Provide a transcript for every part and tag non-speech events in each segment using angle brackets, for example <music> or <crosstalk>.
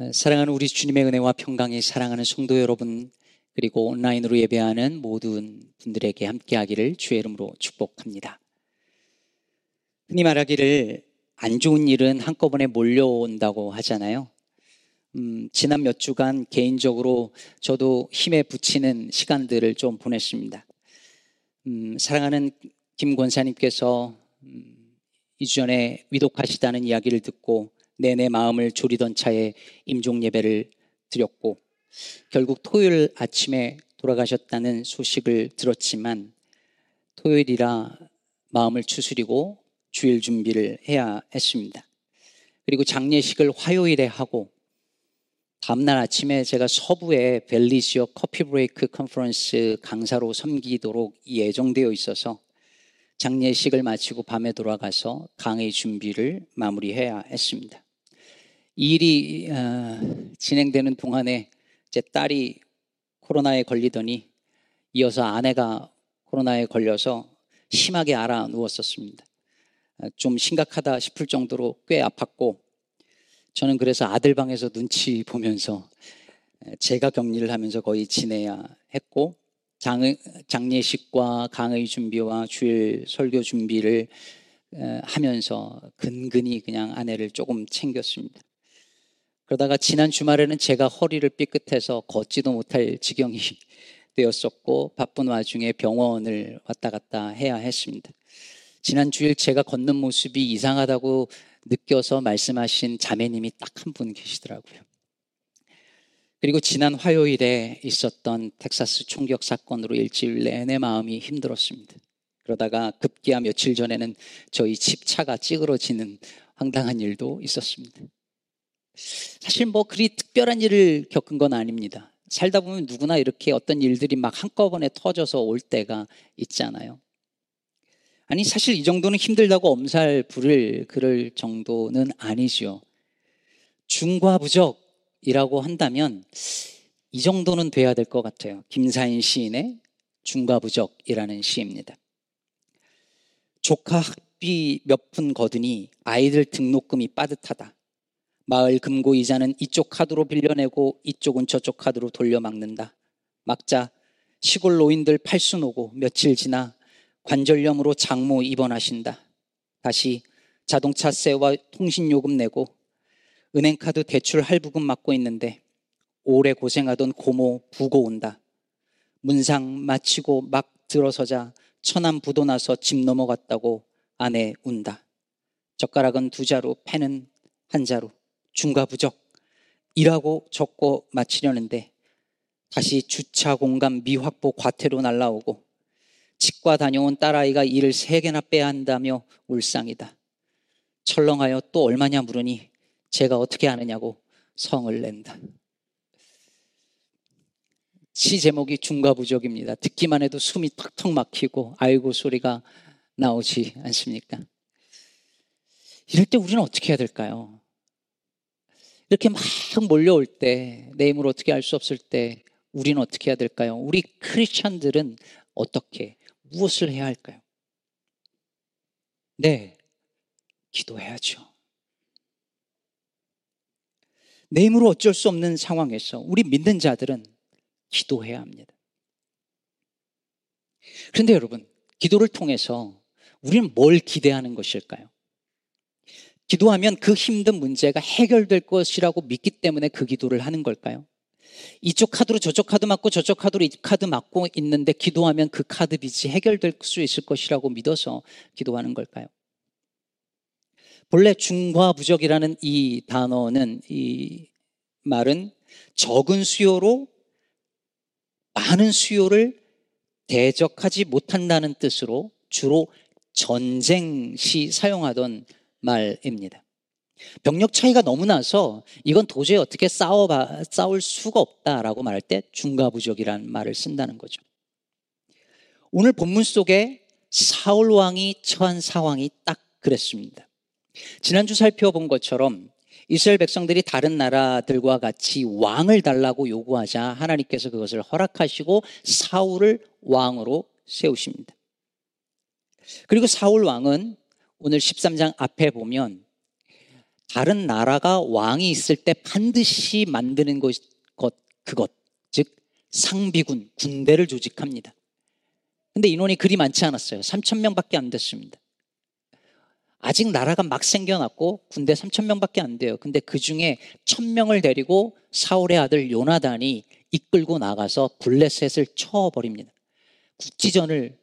어, 사랑하는 우리 주님의 은혜와 평강이 사랑하는 성도 여러분 그리고 온라인으로 예배하는 모든 분들에게 함께하기를 주의 이름으로 축복합니다. 흔히 말하기를 안 좋은 일은 한꺼번에 몰려온다고 하잖아요. 음, 지난 몇 주간 개인적으로 저도 힘에 붙이는 시간들을 좀 보냈습니다. 음, 사랑하는 김 권사님께서 음, 이전에 위독하시다는 이야기를 듣고 내내 마음을 졸이던 차에 임종 예배를 드렸고 결국 토요일 아침에 돌아가셨다는 소식을 들었지만 토요일이라 마음을 추스리고 주일 준비를 해야 했습니다. 그리고 장례식을 화요일에 하고 다음날 아침에 제가 서부의 벨리 지역 커피 브레이크 컨퍼런스 강사로 섬기도록 예정되어 있어서 장례식을 마치고 밤에 돌아가서 강의 준비를 마무리해야 했습니다. 일이 어, 진행되는 동안에 제 딸이 코로나에 걸리더니 이어서 아내가 코로나에 걸려서 심하게 알아 누웠었습니다. 어, 좀 심각하다 싶을 정도로 꽤 아팠고 저는 그래서 아들 방에서 눈치 보면서 제가 격리를 하면서 거의 지내야 했고 장, 장례식과 강의 준비와 주일 설교 준비를 하면서 근근히 그냥 아내를 조금 챙겼습니다. 그러다가 지난 주말에는 제가 허리를 삐끗해서 걷지도 못할 지경이 <laughs> 되었었고 바쁜 와중에 병원을 왔다 갔다 해야 했습니다. 지난 주일 제가 걷는 모습이 이상하다고 느껴서 말씀하신 자매님이 딱 한 분 계시더라고요. 그리고 지난 화요일에 있었던 텍사스 총격 사건으로 일주일 내내 마음이 힘들었습니다. 그러다가 급기야 며칠 전에는 저희 집 차가 찌그러지는 황당한 일도 있었습니다. 사실 뭐 그리 특별한 일을 겪은 건 아닙니다. 살다 보면 누구나 이렇게 어떤 일들이 막 한꺼번에 터져서 올 때가 있잖아요. 아니, 사실 이 정도는 힘들다고 엄살 부를 그럴 정도는 아니지요. 중과부적이라고 한다면 이 정도는 돼야 될 것 같아요. 김사인 시인의 중과부적이라는 시입니다. 조카 학비 몇 푼 거두니 아이들 등록금이 빠듯하다. 마을 금고 이자는 이쪽 카드로 빌려내고 이쪽은 저쪽 카드로 돌려막는다. 막자 시골 노인들 팔순 오고 며칠 지나 관절염으로 장모 입원하신다. 다시 자동차세와 통신요금 내고 은행카드 대출 할부금 맡고 있는데 오래 고생하던 고모 부고 온다. 문상 마치고 막 들어서자 천안 부도 나서 집 넘어갔다고 아내 운다. 젓가락은 두 자루, 펜은 한 자루. 중과 부적이라고 적고 마치려는데 다시 주차 공간 미확보 과태료 날라오고 치과 다녀온 딸아이가 일을 세 개나 빼야 한다며 울상이다. 철렁하여 또 얼마냐 물으니 제가 어떻게 아느냐고 성을 낸다. 시 제목이 중과부적입니다. 듣기만 해도 숨이 턱턱 막히고 아이고 소리가 나오지 않습니까? 이럴 때 우리는 어떻게 해야 될까요? 이렇게 막 몰려올 때, 내 힘으로 어떻게 할 수 없을 때, 우리는 어떻게 해야 될까요? 우리 크리스천들은 어떻게, 무엇을 해야 할까요? 네, 기도해야죠. 내 힘으로 어쩔 수 없는 상황에서 우리 믿는 자들은 기도해야 합니다. 그런데 여러분, 기도를 통해서 우리는 뭘 기대하는 것일까요? 기도하면 그 힘든 문제가 해결될 것이라고 믿기 때문에 그 기도를 하는 걸까요? 이쪽 카드로 저쪽 카드 맞고 저쪽 카드로 이 카드 맞고 있는데 기도하면 그 카드 빚이 해결될 수 있을 것이라고 믿어서 기도하는 걸까요? 본래 중과부적이라는 이 단어는 이 말은 적은 수요로 많은 수요를 대적하지 못한다는 뜻으로 주로 전쟁 시 사용하던 말입니다. 병력 차이가 너무 나서 이건 도저히 어떻게 싸워 싸울 수가 없다라고 말할 때 중과부적이라는 말을 쓴다는 거죠. 오늘 본문 속에 사울 왕이 처한 상황이 딱 그랬습니다. 지난주 살펴본 것처럼 이스라엘 백성들이 다른 나라들과 같이 왕을 달라고 요구하자 하나님께서 그것을 허락하시고 사울을 왕으로 세우십니다. 그리고 사울 왕은 오늘 13장 앞에 보면 다른 나라가 왕이 있을 때 반드시 만드는 것, 그것, 즉 상비군, 군대를 조직합니다. 근데 인원이 그리 많지 않았어요. 3천 명밖에 안 됐습니다. 아직 나라가 막 생겨났고 군대 3천 명밖에 안 돼요. 근데 그 중에 1,000명을 데리고 사울의 아들 요나단이 이끌고 나가서 블레셋을 쳐버립니다. 국지전을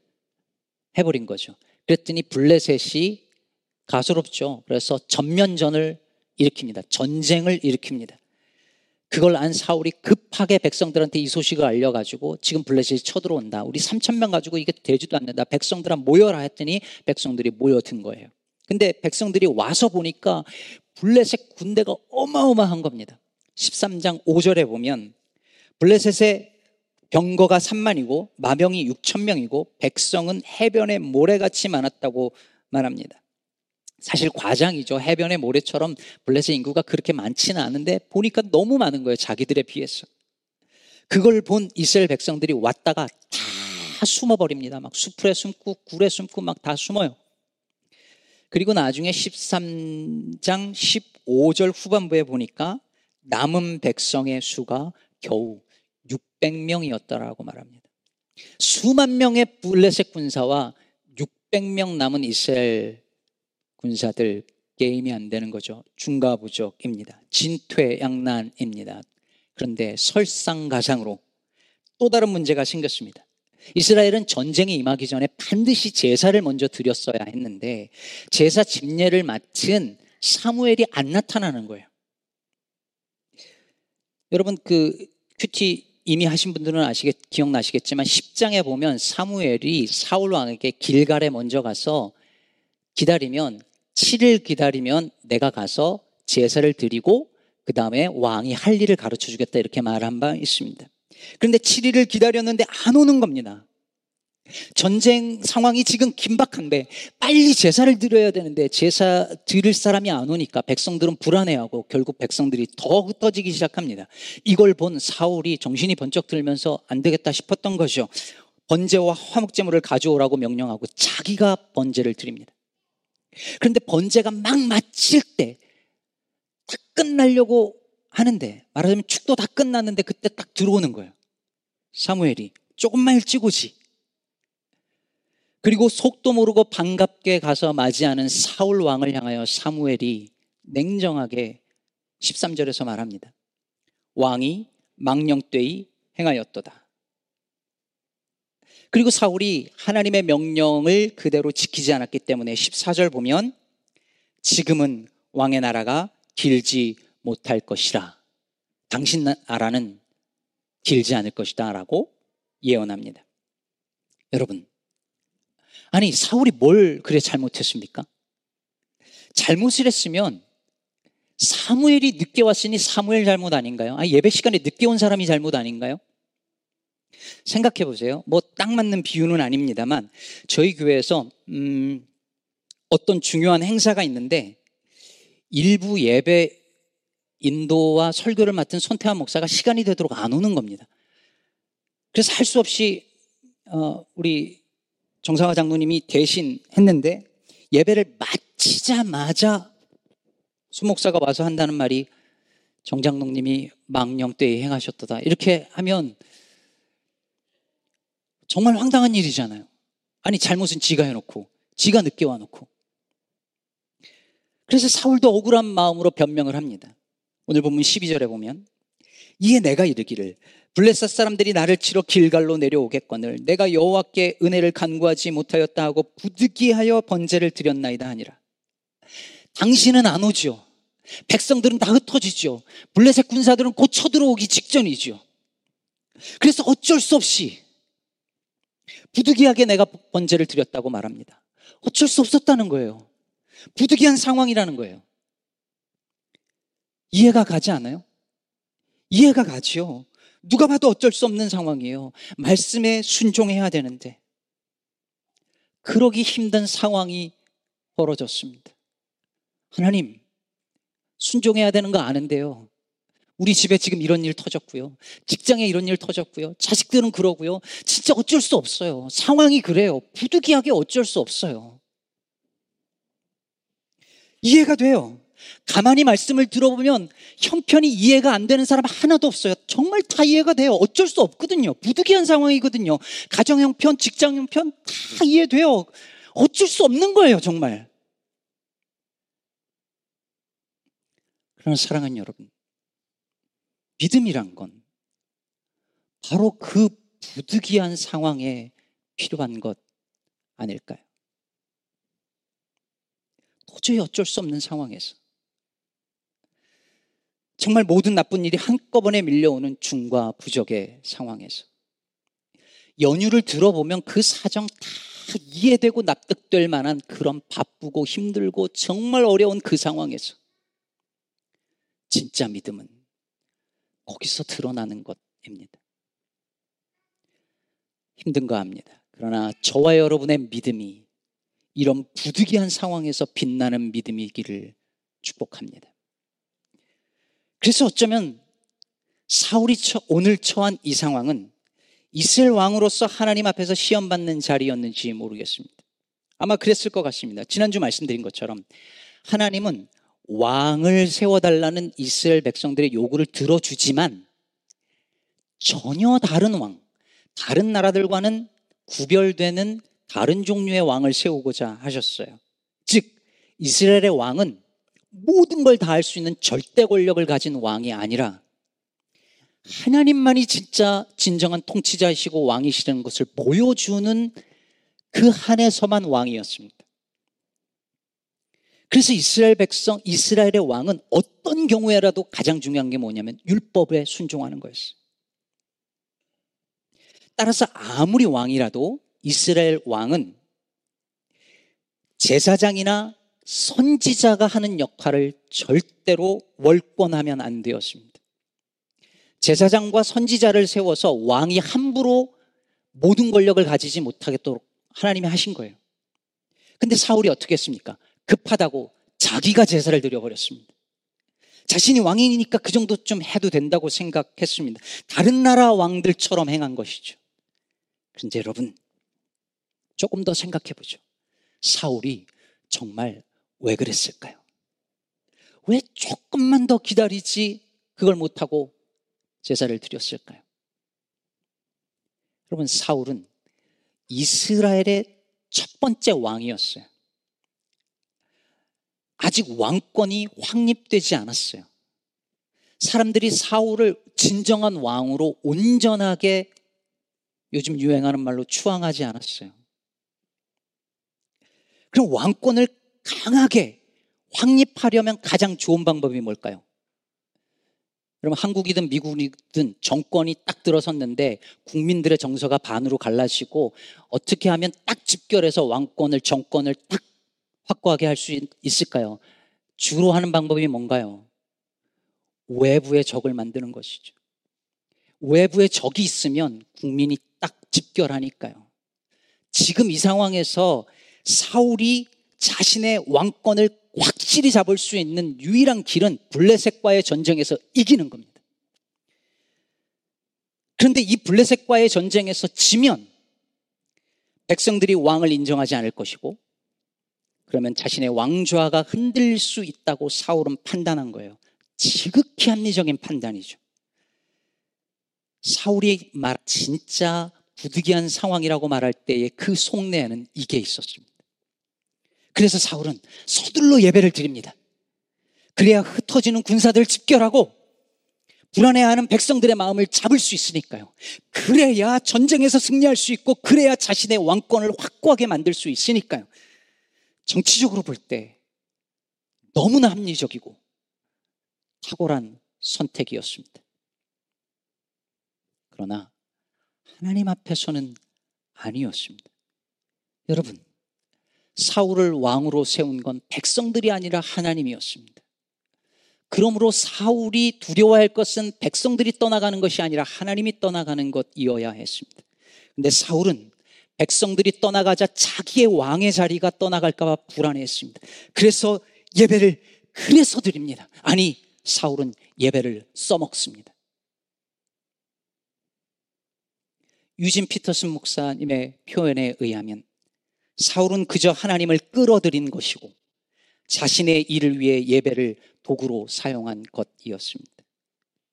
해버린 거죠. 그랬더니 블레셋이 가소롭죠. 그래서 전면전을 일으킵니다. 전쟁을 일으킵니다. 그걸 안 사울이 급하게 백성들한테 이 소식을 알려가지고 지금 블레셋이 쳐들어온다. 우리 3천 명 가지고 이게 되지도 않는다. 백성들아 모여라 했더니 백성들이 모여든 거예요. 근데 백성들이 와서 보니까 블레셋 군대가 어마어마한 겁니다. 13장 5절에 보면 블레셋의 병거가 3만이고 마병이 6천 명이고 백성은 해변에 모래같이 많았다고 말합니다. 사실 과장이죠. 해변의 모래처럼 블레셋 인구가 그렇게 많지는 않은데 보니까 너무 많은 거예요. 자기들에 비해서. 그걸 본 이스라엘 백성들이 왔다가 다 숨어버립니다. 막 수풀에 숨고 굴에 숨고 막 다 숨어요. 그리고 나중에 13장 15절 후반부에 보니까 남은 백성의 수가 겨우 600명이었다라고 말합니다. 수만 명의 블레셋 군사와 600명 남은 이스라엘 군사들 게임이 안 되는 거죠. 중가부족입니다. 진퇴양난입니다. 그런데 설상가상으로 또 다른 문제가 생겼습니다. 이스라엘은 전쟁에 임하기 전에 반드시 제사를 먼저 드렸어야 했는데 제사 집례를 마친 사무엘이 안 나타나는 거예요. 여러분 그 큐티 이미 하신 분들은 아시겠 기억나시겠지만 10장에 보면 사무엘이 사울 왕에게 길갈에 먼저 가서 기다리면 7일 기다리면 내가 가서 제사를 드리고 그 다음에 왕이 할 일을 가르쳐 주겠다 이렇게 말한 바 있습니다. 그런데 7일을 기다렸는데 안 오는 겁니다. 전쟁 상황이 지금 긴박한데 빨리 제사를 드려야 되는데 제사 드릴 사람이 안 오니까 백성들은 불안해하고 결국 백성들이 더 흩어지기 시작합니다. 이걸 본 사울이 정신이 번쩍 들면서 안 되겠다 싶었던 것이죠. 번제와 화목제물을 가져오라고 명령하고 자기가 번제를 드립니다. 그런데 번제가 막 마칠 때 딱 끝나려고 하는데 말하자면 축도 다 끝났는데 그때 딱 들어오는 거예요. 사무엘이 조금만 일찍 오지. 그리고 속도 모르고 반갑게 가서 맞이하는 사울 왕을 향하여 사무엘이 냉정하게 13절에서 말합니다. 왕이 망령되이 행하였도다. 그리고 사울이 하나님의 명령을 그대로 지키지 않았기 때문에 14절 보면 지금은 왕의 나라가 길지 못할 것이라. 당신 나라는 길지 않을 것이다. 라고 예언합니다. 여러분, 아니, 사울이 뭘 그래 잘못했습니까? 잘못을 했으면 사무엘이 늦게 왔으니 사무엘 잘못 아닌가요? 아, 예배 시간에 늦게 온 사람이 잘못 아닌가요? 생각해 보세요. 뭐 딱 맞는 비유는 아닙니다만 저희 교회에서 음, 어떤 중요한 행사가 있는데 일부 예배 인도와 설교를 맡은 손태환 목사가 시간이 되도록 안 오는 겁니다. 그래서 할 수 없이 어, 우리 정상화 장로님이 대신 했는데 예배를 마치자마자 수 목사가 와서 한다는 말이 정장로님이 망령 때에 행하셨다 이렇게 하면 정말 황당한 일이잖아요. 아니, 잘못은 지가 해놓고, 지가 늦게 와놓고. 그래서 사울도 억울한 마음으로 변명을 합니다. 오늘 본문 12절에 보면, 이에 내가 이르기를, 블레셋 사람들이 나를 치러 길갈로 내려오겠거늘 내가 여호와께 은혜를 간구하지 못하였다 하고 부득이하여 번제를 드렸나이다 하니라. 당신은 안 오죠. 백성들은 다 흩어지죠. 블레셋 군사들은 곧 쳐들어오기 직전이죠. 그래서 어쩔 수 없이 부득이하게 내가 번제를 드렸다고 말합니다. 어쩔 수 없었다는 거예요. 부득이한 상황이라는 거예요. 이해가 가지 않아요? 이해가 가지요. 누가 봐도 어쩔 수 없는 상황이에요. 말씀에 순종해야 되는데. 그러기 힘든 상황이 벌어졌습니다. 하나님, 순종해야 되는 거 아는데요. 우리 집에 지금 이런 일 터졌고요. 직장에 이런 일 터졌고요. 자식들은 그러고요. 진짜 어쩔 수 없어요. 상황이 그래요. 부득이하게 어쩔 수 없어요. 이해가 돼요. 가만히 말씀을 들어보면 형편이 이해가 안 되는 사람 하나도 없어요. 정말 다 이해가 돼요. 어쩔 수 없거든요. 부득이한 상황이거든요. 가정 형편, 직장 형편 다 이해돼요. 어쩔 수 없는 거예요, 정말. 그러나 사랑하는 여러분, 믿음이란 건 바로 그 부득이한 상황에 필요한 것 아닐까요? 도저히 어쩔 수 없는 상황에서 정말 모든 나쁜 일이 한꺼번에 밀려오는 중과 부적의 상황에서 연유를 들어보면 그 사정 다 이해되고 납득될 만한 그런 바쁘고 힘들고 정말 어려운 그 상황에서 진짜 믿음은 거기서 드러나는 것입니다. 힘든 거 압니다. 그러나 저와 여러분의 믿음이 이런 부득이한 상황에서 빛나는 믿음이기를 축복합니다. 그래서 어쩌면 사울이 오늘 처한 이 상황은 이스라엘 왕으로서 하나님 앞에서 시험받는 자리였는지 모르겠습니다. 아마 그랬을 것 같습니다. 지난주 말씀드린 것처럼 하나님은 왕을 세워달라는 이스라엘 백성들의 요구를 들어주지만 전혀 다른 왕, 다른 나라들과는 구별되는 다른 종류의 왕을 세우고자 하셨어요. 즉, 이스라엘의 왕은 모든 걸 다 할 수 있는 절대 권력을 가진 왕이 아니라 하나님만이 진짜 진정한 통치자이시고 왕이시라는 것을 보여주는 그 한에서만 왕이었습니다. 그래서 이스라엘 백성, 이스라엘의 왕은 어떤 경우에라도 가장 중요한 게 뭐냐면 율법에 순종하는 거였어요. 따라서 아무리 왕이라도 이스라엘 왕은 제사장이나 선지자가 하는 역할을 절대로 월권하면 안 되었습니다. 제사장과 선지자를 세워서 왕이 함부로 모든 권력을 가지지 못하겠도록 하나님이 하신 거예요. 근데 사울이 어떻게 했습니까? 급하다고 자기가 제사를 드려버렸습니다. 자신이 왕이니까 그 정도 좀 해도 된다고 생각했습니다. 다른 나라 왕들처럼 행한 것이죠. 그런데 여러분, 조금 더 생각해 보죠. 사울이 정말 왜 그랬을까요? 왜 조금만 더 기다리지 그걸 못하고 제사를 드렸을까요? 여러분, 사울은 이스라엘의 첫 번째 왕이었어요. 아직 왕권이 확립되지 않았어요. 사람들이 사울을 진정한 왕으로 온전하게 요즘 유행하는 말로 추앙하지 않았어요. 그럼 왕권을 강하게 확립하려면 가장 좋은 방법이 뭘까요? 여러분 한국이든 미국이든 정권이 딱 들어섰는데 국민들의 정서가 반으로 갈라지고 어떻게 하면 딱 집결해서 왕권을 정권을 딱 확고하게 할 수 있을까요? 주로 하는 방법이 뭔가요? 외부의 적을 만드는 것이죠. 외부에 적이 있으면 국민이 딱 집결하니까요. 지금 이 상황에서 사울이 자신의 왕권을 확실히 잡을 수 있는 유일한 길은 블레셋과의 전쟁에서 이기는 겁니다. 그런데 이 블레셋과의 전쟁에서 지면 백성들이 왕을 인정하지 않을 것이고 그러면 자신의 왕좌가 흔들릴 수 있다고 사울은 판단한 거예요. 지극히 합리적인 판단이죠. 사울이 말 진짜 부득이한 상황이라고 말할 때의 그 속내에는 이게 있었습니다. 그래서 사울은 서둘러 예배를 드립니다. 그래야 흩어지는 군사들을 집결하고 불안해하는 백성들의 마음을 잡을 수 있으니까요. 그래야 전쟁에서 승리할 수 있고 그래야 자신의 왕권을 확고하게 만들 수 있으니까요. 정치적으로 볼 때 너무나 합리적이고 탁월한 선택이었습니다. 그러나 하나님 앞에서는 아니었습니다. 여러분, 사울을 왕으로 세운 건 백성들이 아니라 하나님이었습니다. 그러므로 사울이 두려워할 것은 백성들이 떠나가는 것이 아니라 하나님이 떠나가는 것이어야 했습니다. 근데 사울은 백성들이 떠나가자 자기의 왕의 자리가 떠나갈까봐 불안해했습니다. 그래서 예배를 그래서 드립니다. 아니, 사울은 예배를 써먹습니다. 유진 피터슨 목사님의 표현에 의하면 사울은 그저 하나님을 끌어들인 것이고 자신의 일을 위해 예배를 도구로 사용한 것이었습니다.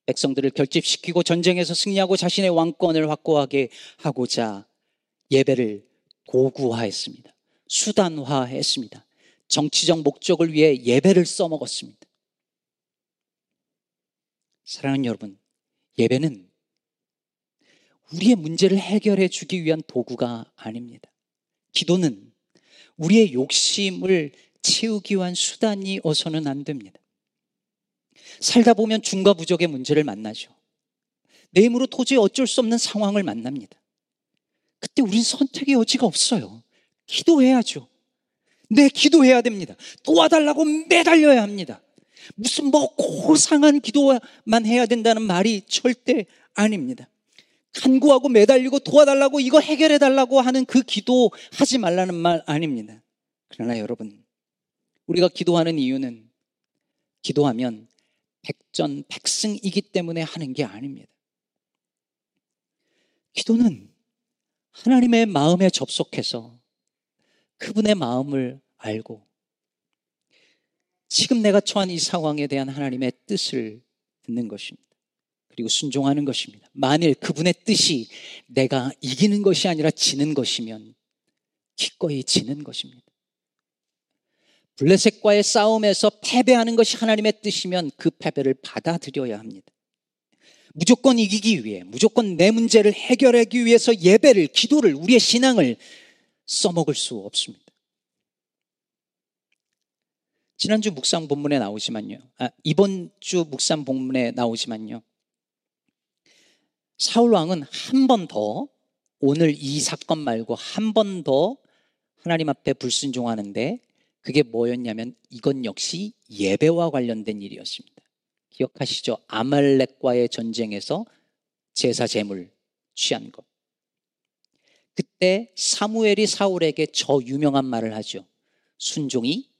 백성들을 결집시키고 전쟁에서 승리하고 자신의 왕권을 확고하게 하고자 예배를 도구화했습니다. 수단화했습니다. 정치적 목적을 위해 예배를 써먹었습니다. 사랑하는 여러분, 예배는 우리의 문제를 해결해 주기 위한 도구가 아닙니다. 기도는 우리의 욕심을 채우기 위한 수단이 어서는 안 됩니다. 살다 보면 중과 부족의 문제를 만나죠. 내 힘으로 도저히 어쩔 수 없는 상황을 만납니다. 그때 우린 선택의 여지가 없어요. 기도해야죠. 네, 기도해야 됩니다. 도와달라고 매달려야 합니다. 무슨 뭐 고상한 기도만 해야 된다는 말이 절대 아닙니다. 간구하고 매달리고 도와달라고 이거 해결해 달라고 하는 그 기도 하지 말라는 말 아닙니다. 그러나 여러분, 우리가 기도하는 이유는 기도하면 백전백승이기 때문에 하는 게 아닙니다. 기도는 하나님의 마음에 접속해서 그분의 마음을 알고 지금 내가 처한 이 상황에 대한 하나님의 뜻을 듣는 것입니다. 그리고 순종하는 것입니다. 만일 그분의 뜻이 내가 이기는 것이 아니라 지는 것이면 기꺼이 지는 것입니다. 블레셋과의 싸움에서 패배하는 것이 하나님의 뜻이면 그 패배를 받아들여야 합니다. 무조건 이기기 위해, 무조건 내 문제를 해결하기 위해서 예배를, 기도를, 우리의 신앙을 써먹을 수 없습니다. 지난주 묵상 본문에 나오지만요. 아, 이번 주 묵상 본문에 나오지만요. 사울 왕은 한 번 더 오늘 이 사건 말고 한 번 더 하나님 앞에 불순종하는데 그게 뭐였냐면 이건 역시 예배와 관련된 일이었습니다. 기억하시죠? 아말렉과의 전쟁에서 제사 제물 취한 것. 그때 사무엘이 사울에게 저 유명한 말을 하죠. 순종이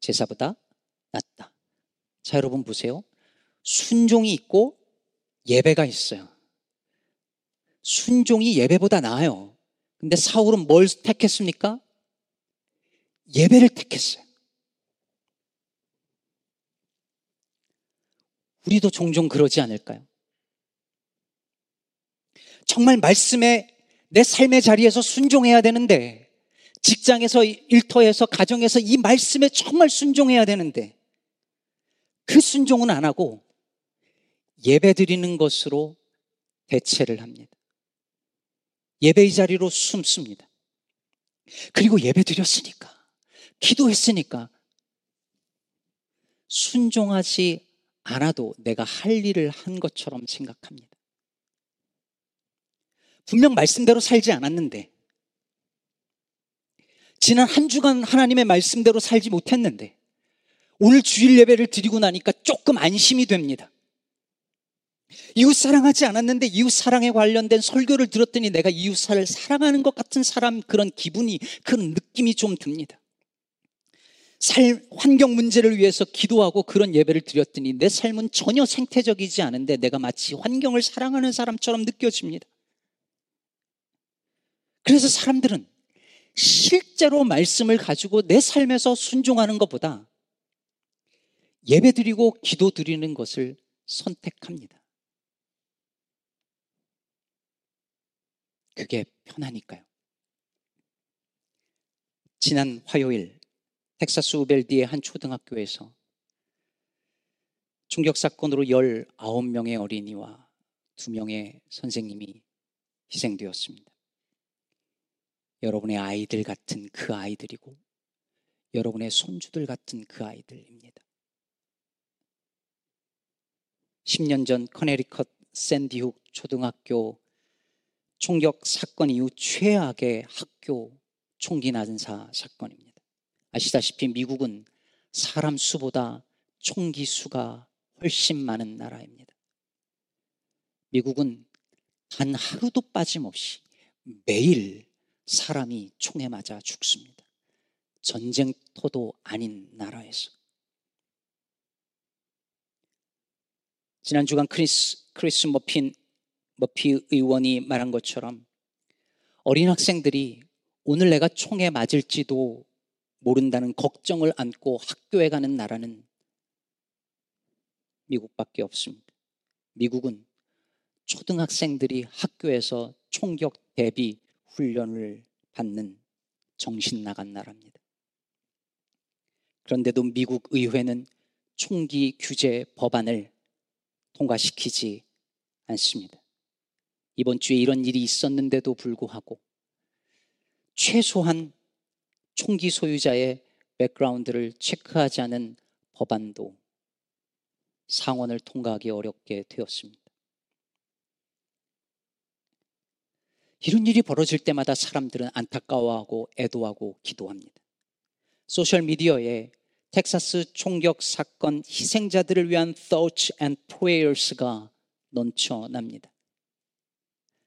제사보다 낫다. 자, 여러분 보세요. 순종이 있고 예배가 있어요. 순종이 예배보다 나아요. 근데 사울은 뭘 택했습니까? 예배를 택했어요. 우리도 종종 그러지 않을까요? 정말 말씀에 내 삶의 자리에서 순종해야 되는데 직장에서 일터에서 가정에서 이 말씀에 정말 순종해야 되는데 그 순종은 안 하고 예배 드리는 것으로 대체를 합니다. 예배의 자리로 숨습니다. 그리고 예배 드렸으니까, 기도했으니까, 순종하지 않아도 내가 할 일을 한 것처럼 생각합니다. 분명 말씀대로 살지 않았는데, 지난 한 주간 하나님의 말씀대로 살지 못했는데 오늘 주일 예배를 드리고 나니까 조금 안심이 됩니다. 이웃 사랑하지 않았는데 이웃 사랑에 관련된 설교를 들었더니 내가 이웃을 사랑하는 것 같은 사람 그런 기분이 그런 느낌이 좀 듭니다. 살 환경 문제를 위해서 기도하고 그런 예배를 드렸더니 내 삶은 전혀 생태적이지 않은데 내가 마치 환경을 사랑하는 사람처럼 느껴집니다. 그래서 사람들은 실제로 말씀을 가지고 내 삶에서 순종하는 것보다 예배 드리고 기도 드리는 것을 선택합니다. 그게 편하니까요. 지난 화요일 텍사스 우벨디의 한 초등학교에서 충격 사건으로 19명의 어린이와 2명의 선생님이 희생되었습니다. 여러분의 아이들 같은 그 아이들이고 여러분의 손주들 같은 그 아이들입니다. 10년 전 커네리컷 샌디훅 초등학교 총격 사건 이후 최악의 학교 총기 난사 사건입니다. 아시다시피 미국은 사람 수보다 총기 수가 훨씬 많은 나라입니다. 미국은 단 하루도 빠짐없이 매일 사람이 총에 맞아 죽습니다. 전쟁터도 아닌 나라에서. 지난 주간 크리스, 크리스 머핀, 머피 의원이 말한 것처럼 어린 학생들이 오늘 내가 총에 맞을지도 모른다는 걱정을 안고 학교에 가는 나라는 미국밖에 없습니다. 미국은 초등학생들이 학교에서 총격 대비 훈련을 받는 정신 나간 나라입니다. 그런데도 미국 의회는 총기 규제 법안을 통과시키지 않습니다. 이번 주에 이런 일이 있었는데도 불구하고 최소한 총기 소유자의 백그라운드를 체크하지 않은 법안도 상원을 통과하기 어렵게 되었습니다. 이런 일이 벌어질 때마다 사람들은 안타까워하고 애도하고 기도합니다. 소셜미디어에 텍사스 총격 사건 희생자들을 위한 thoughts and prayers가 넘쳐납니다.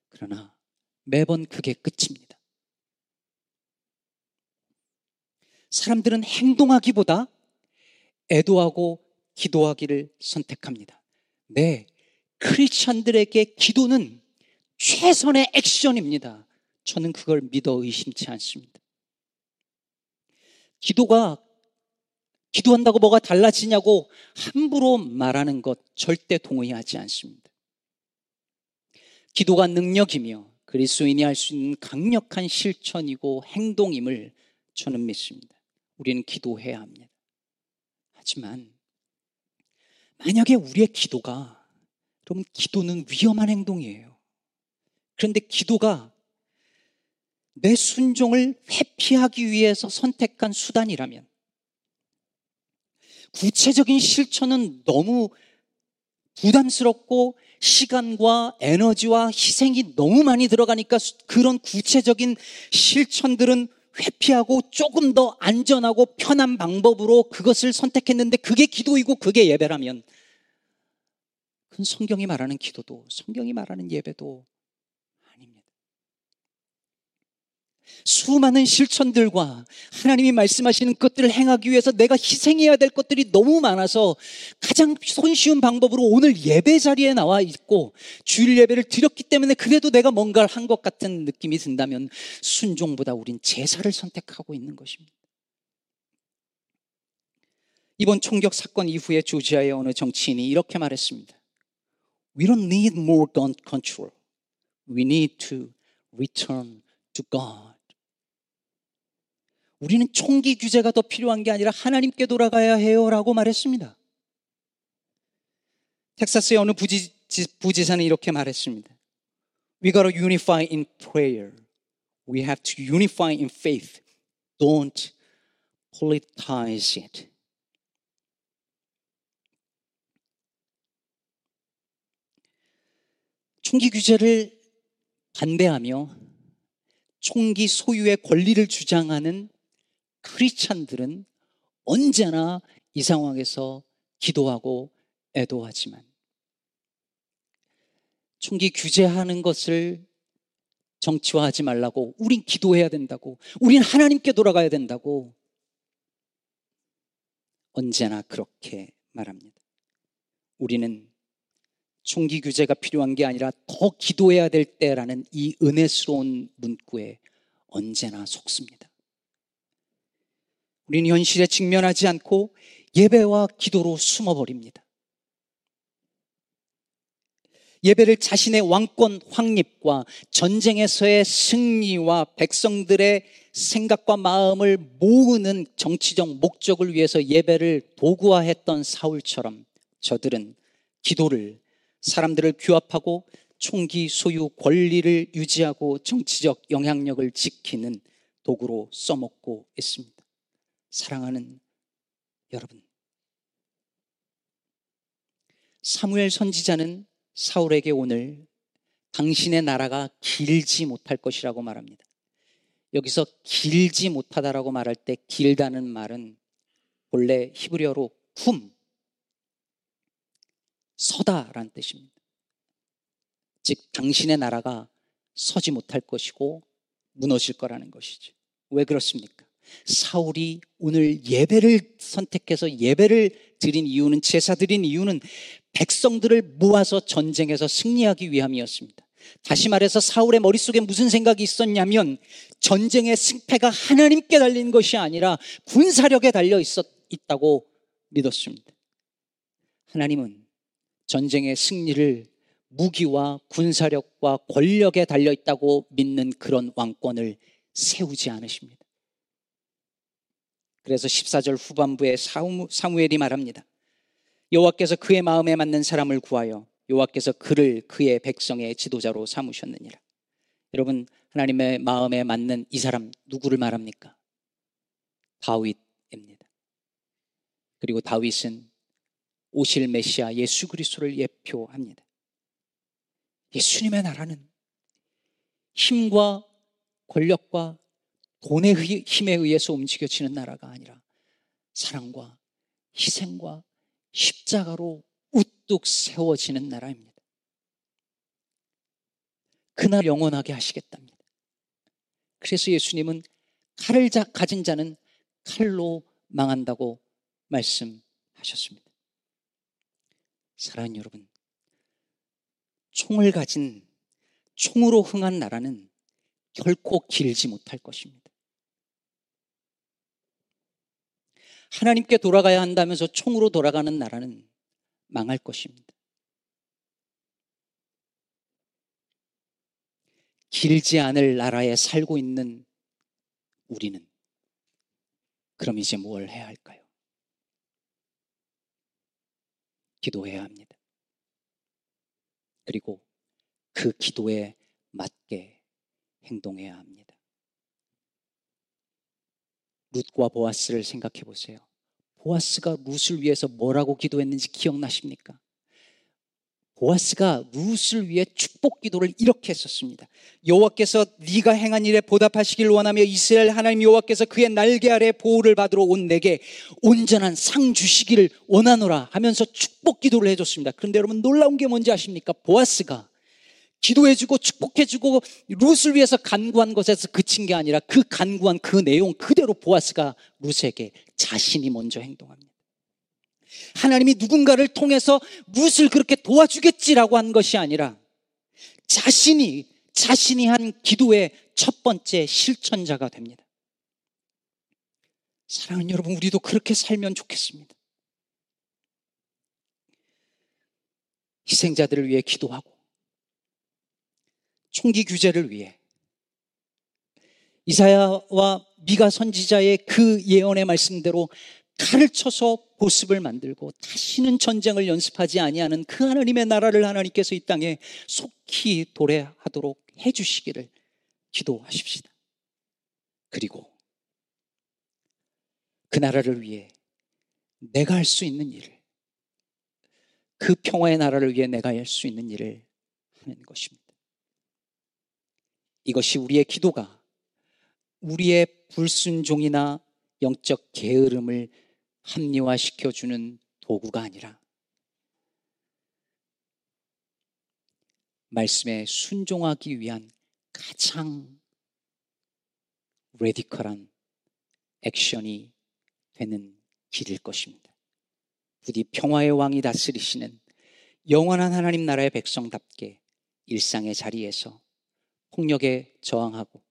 그러나 매번 그게 끝입니다. 사람들은 행동하기보다 애도하고 기도하기를 선택합니다. 네, 크리스천들에게 기도는 최선의 액션입니다. 저는 그걸 믿어 의심치 않습니다. 기도가 기도한다고 뭐가 달라지냐고 함부로 말하는 것 절대 동의하지 않습니다. 기도가 능력이며 그리스도인이 할 수 있는 강력한 실천이고 행동임을 저는 믿습니다. 우리는 기도해야 합니다. 하지만 만약에 우리의 기도가 여러분 기도는 위험한 행동이에요. 그런데 기도가 내 순종을 회피하기 위해서 선택한 수단이라면 구체적인 실천은 너무 부담스럽고 시간과 에너지와 희생이 너무 많이 들어가니까 그런 구체적인 실천들은 회피하고 조금 더 안전하고 편한 방법으로 그것을 선택했는데 그게 기도이고 그게 예배라면 그건 성경이 말하는 기도도 성경이 말하는 예배도 아닙니다. 수많은 실천들과 하나님이 말씀하시는 것들을 행하기 위해서 내가 희생해야 될 것들이 너무 많아서 가장 손쉬운 방법으로 오늘 예배 자리에 나와 있고 주일 예배를 드렸기 때문에 그래도 내가 뭔가를 한 것 같은 느낌이 든다면 순종보다 우린 제사를 선택하고 있는 것입니다. 이번 총격 사건 이후에 조지아의 어느 정치인이 이렇게 말했습니다. We don't need more gun control. We need to return to God. 우리는 총기 규제가 더 필요한 게 아니라 하나님께 돌아가야 해요라고 말했습니다. 텍사스의 어느 부지, 부지사는 이렇게 말했습니다. We gotta unify in prayer. We have to unify in faith. Don't politicize it. 총기 규제를 반대하며 총기 소유의 권리를 주장하는 크리스찬들은 언제나 이 상황에서 기도하고 애도하지만 총기 규제하는 것을 정치화하지 말라고 우린 기도해야 된다고 우린 하나님께 돌아가야 된다고 언제나 그렇게 말합니다. 우리는 총기 규제가 필요한 게 아니라 더 기도해야 될 때라는 이 은혜스러운 문구에 언제나 속습니다. 우리는 현실에 직면하지 않고 예배와 기도로 숨어버립니다. 예배를 자신의 왕권 확립과 전쟁에서의 승리와 백성들의 생각과 마음을 모으는 정치적 목적을 위해서 예배를 도구화했던 사울처럼 저들은 기도를 사람들을 규합하고 총기 소유 권리를 유지하고 정치적 영향력을 지키는 도구로 써먹고 있습니다. 사랑하는 여러분. 사무엘 선지자는 사울에게 오늘 당신의 나라가 길지 못할 것이라고 말합니다. 여기서 길지 못하다라고 말할 때 길다는 말은 본래 히브리어로 쿰, 서다라는 뜻입니다. 즉, 당신의 나라가 서지 못할 것이고 무너질 거라는 것이죠. 왜 그렇습니까? 사울이 오늘 예배를 선택해서 예배를 드린 이유는 제사 드린 이유는 백성들을 모아서 전쟁에서 승리하기 위함이었습니다. 다시 말해서 사울의 머릿속에 무슨 생각이 있었냐면 전쟁의 승패가 하나님께 달린 것이 아니라 군사력에 달려 있었, 있다고 믿었습니다. 하나님은 전쟁의 승리를 무기와 군사력과 권력에 달려 있다고 믿는 그런 왕권을 세우지 않으십니다. 그래서 14절 후반부에 사무엘이 말합니다. 여호와께서 그의 마음에 맞는 사람을 구하여 여호와께서 그를 그의 백성의 지도자로 삼으셨느니라. 여러분 하나님의 마음에 맞는 이 사람 누구를 말합니까? 다윗입니다. 그리고 다윗은 오실 메시아 예수 그리스도를 예표합니다. 예수님의 나라는 힘과 권력과 돈의 힘에 의해서 움직여지는 나라가 아니라 사랑과 희생과 십자가로 우뚝 세워지는 나라입니다. 그날 영원하게 하시겠답니다. 그래서 예수님은 칼을 가진 자는 칼로 망한다고 말씀하셨습니다. 사랑하는 여러분, 총을 가진 총으로 흥한 나라는 결코 길지 못할 것입니다. 하나님께 돌아가야 한다면서 총으로 돌아가는 나라는 망할 것입니다. 길지 않을 나라에 살고 있는 우리는 그럼 이제 뭘 해야 할까요? 기도해야 합니다. 그리고 그 기도에 맞게 행동해야 합니다. 룻과 보아스를 생각해 보세요. 보아스가 룻을 위해서 뭐라고 기도했는지 기억나십니까? 보아스가 룻을 위해 축복 기도를 이렇게 했었습니다. 여호와께서 네가 행한 일에 보답하시길 원하며 이스라엘 하나님 여호와께서 그의 날개 아래 보호를 받으러 온 내게 온전한 상 주시기를 원하노라 하면서 축복 기도를 해줬습니다. 그런데 여러분 놀라운 게 뭔지 아십니까? 보아스가 기도해주고 축복해주고 룻을 위해서 간구한 것에서 그친 게 아니라 그 간구한 그 내용 그대로 보아스가 룻에게 자신이 먼저 행동합니다. 하나님이 누군가를 통해서 룻을 그렇게 도와주겠지라고 한 것이 아니라 자신이 자신이 한 기도의 첫 번째 실천자가 됩니다. 사랑하는 여러분, 우리도 그렇게 살면 좋겠습니다. 희생자들을 위해 기도하고 총기 규제를 위해 이사야와 미가 선지자의 그 예언의 말씀대로 칼을 쳐서 보습을 만들고 다시는 전쟁을 연습하지 아니하는 그 하나님의 나라를 하나님께서 이 땅에 속히 도래하도록 해 주시기를 기도하십시다. 그리고 그 나라를 위해 내가 할 수 있는 일을 그 평화의 나라를 위해 내가 할 수 있는 일을 하는 것입니다. 이것이 우리의 기도가 우리의 불순종이나 영적 게으름을 합리화시켜주는 도구가 아니라 말씀에 순종하기 위한 가장 레디컬한 액션이 되는 길일 것입니다. 부디 평화의 왕이 다스리시는 영원한 하나님 나라의 백성답게 일상의 자리에서 폭력에 저항하고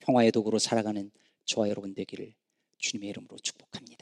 평화의 도구로 살아가는 저와 여러분 되기를 주님의 이름으로 축복합니다.